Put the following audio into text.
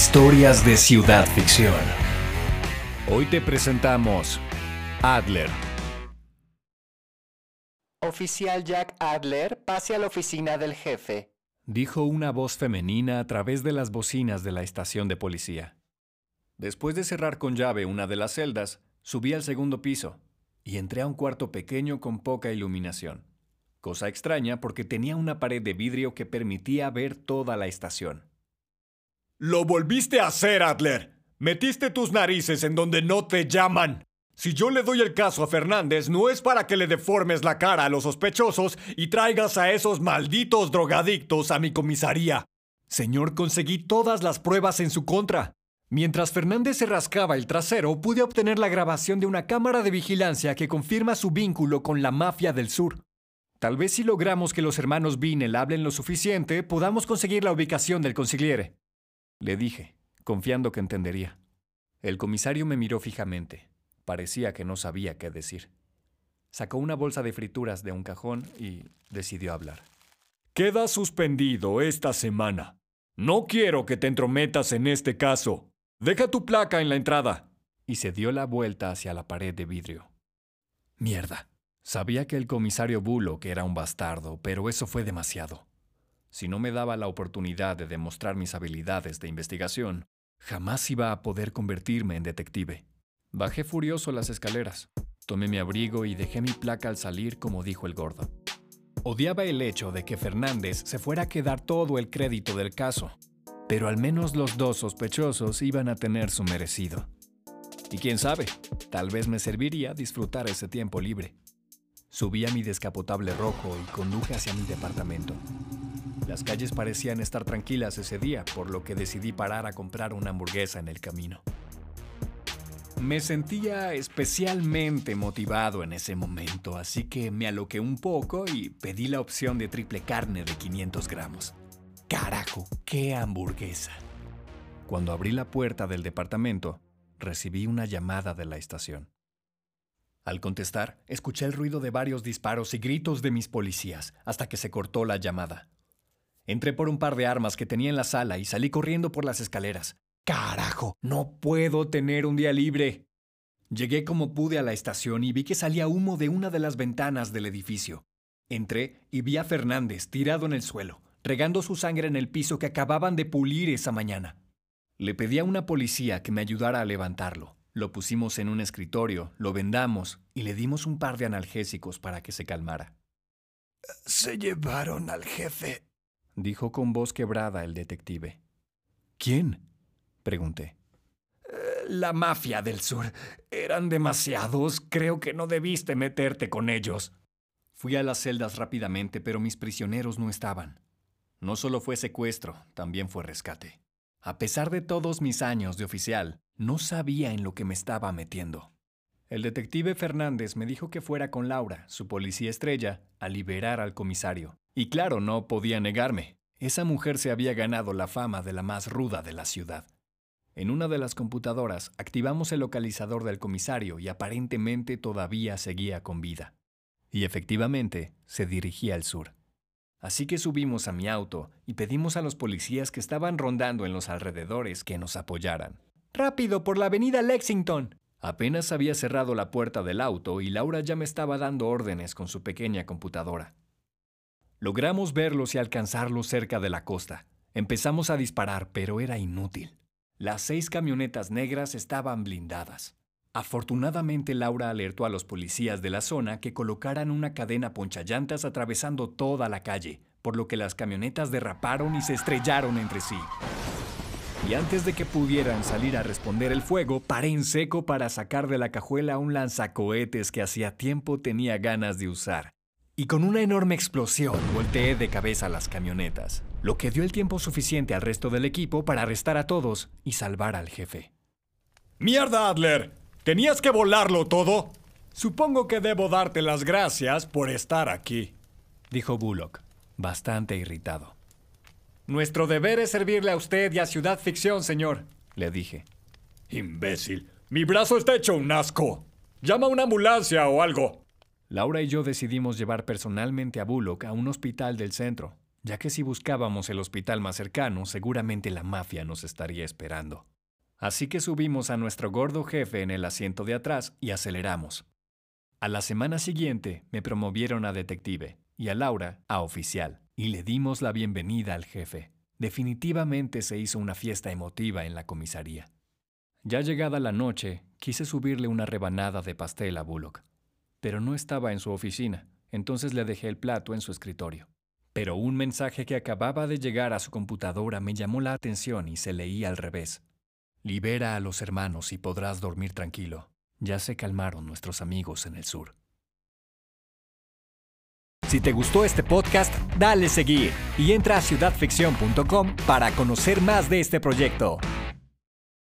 Historias de ciudad ficción. Hoy te presentamos Adler. Oficial Jack Adler, pase a la oficina del jefe. Dijo una voz femenina a través de las bocinas de la estación de policía. Después de cerrar con llave una de las celdas, subí al segundo piso y entré a un cuarto pequeño con poca iluminación. Cosa extraña porque tenía una pared de vidrio que permitía ver toda la estación. Lo volviste a hacer, Adler. Metiste tus narices en donde no te llaman. Si yo le doy el caso a Fernández, no es para que le deformes la cara a los sospechosos y traigas a esos malditos drogadictos a mi comisaría. Señor, conseguí todas las pruebas en su contra. Mientras Fernández se rascaba el trasero, pude obtener la grabación de una cámara de vigilancia que confirma su vínculo con la mafia del sur. Tal vez si logramos que los hermanos Binel hablen lo suficiente, podamos conseguir la ubicación del consigliere. Le dije, confiando que entendería. El comisario me miró fijamente. Parecía que no sabía qué decir. Sacó una bolsa de frituras de un cajón y decidió hablar. Queda suspendido esta semana. No quiero que te entrometas en este caso. Deja tu placa en la entrada. Y se dio la vuelta hacia la pared de vidrio. Mierda. Sabía que el comisario Bullock era un bastardo, pero eso fue demasiado. Si no me daba la oportunidad de demostrar mis habilidades de investigación, jamás iba a poder convertirme en detective. Bajé furioso las escaleras, tomé mi abrigo y dejé mi placa al salir como dijo el gordo. Odiaba el hecho de que Fernández se fuera a quedar todo el crédito del caso, pero al menos los dos sospechosos iban a tener su merecido. Y quién sabe, tal vez me serviría disfrutar ese tiempo libre. Subí a mi descapotable rojo y conduje hacia mi departamento. Las calles parecían estar tranquilas ese día, por lo que decidí parar a comprar una hamburguesa en el camino. Me sentía especialmente motivado en ese momento, así que me aloqué un poco y pedí la opción de triple carne de 500 gramos. ¡Carajo! ¡Qué hamburguesa! Cuando abrí la puerta del departamento, recibí una llamada de la estación. Al contestar, escuché el ruido de varios disparos y gritos de mis policías, hasta que se cortó la llamada. Entré por un par de armas que tenía en la sala y salí corriendo por las escaleras. ¡Carajo! No puedo tener un día libre. Llegué como pude a la estación y vi que salía humo de una de las ventanas del edificio. Entré y vi a Fernández tirado en el suelo, regando su sangre en el piso que acababan de pulir esa mañana. Le pedí a una policía que me ayudara a levantarlo. Lo pusimos en un escritorio, lo vendamos y le dimos un par de analgésicos para que se calmara. Se llevaron al jefe, dijo con voz quebrada el detective. ¿Quién? pregunté. Eh, la mafia del sur. Eran demasiados. Creo que no debiste meterte con ellos. Fui a las celdas rápidamente, pero mis prisioneros no estaban. No solo fue secuestro, también fue rescate. A pesar de todos mis años de oficial, no sabía en lo que me estaba metiendo. El detective Fernández me dijo que fuera con Laura, su policía estrella, a liberar al comisario. Y claro, no podía negarme. Esa mujer se había ganado la fama de la más ruda de la ciudad. En una de las computadoras activamos el localizador del comisario y aparentemente todavía seguía con vida. Y efectivamente se dirigía al sur. Así que subimos a mi auto y pedimos a los policías que estaban rondando en los alrededores que nos apoyaran. ¡Rápido, por la avenida Lexington! Apenas había cerrado la puerta del auto y Laura ya me estaba dando órdenes con su pequeña computadora. Logramos verlos y alcanzarlos cerca de la costa. Empezamos a disparar, pero era inútil. Las seis camionetas negras estaban blindadas. Afortunadamente Laura alertó a los policías de la zona que colocaran una cadena ponchallantas atravesando toda la calle, por lo que las camionetas derraparon y se estrellaron entre sí. Y antes de que pudieran salir a responder el fuego, paré en seco para sacar de la cajuela un lanzacohetes que hacía tiempo tenía ganas de usar y con una enorme explosión volteé de cabeza las camionetas, lo que dio el tiempo suficiente al resto del equipo para arrestar a todos y salvar al jefe. ¡Mierda, Adler! ¿Tenías que volarlo todo? Supongo que debo darte las gracias por estar aquí, dijo Bullock, bastante irritado. Nuestro deber es servirle a usted y a Ciudad Ficción, señor, le dije. Imbécil, mi brazo está hecho un asco. Llama a una ambulancia o algo. Laura y yo decidimos llevar personalmente a Bullock a un hospital del centro. ya que si buscábamos el hospital más cercano, seguramente la mafia nos estaría esperando. Así que subimos a nuestro gordo jefe en el asiento de atrás y aceleramos. A la semana siguiente me promovieron a detective y a Laura a oficial, y le dimos la bienvenida al jefe. Definitivamente se hizo una fiesta emotiva en la comisaría. Ya llegada la noche, quise subirle una rebanada de pastel a Bullock, pero no estaba en su oficina, entonces le dejé el plato en su escritorio. Pero un mensaje que acababa de llegar a su computadora me llamó la atención y se leía al revés. Libera a los hermanos y podrás dormir tranquilo. Ya se calmaron nuestros amigos en el sur. Si te gustó este podcast, dale seguir y entra a ciudadficción.com para conocer más de este proyecto.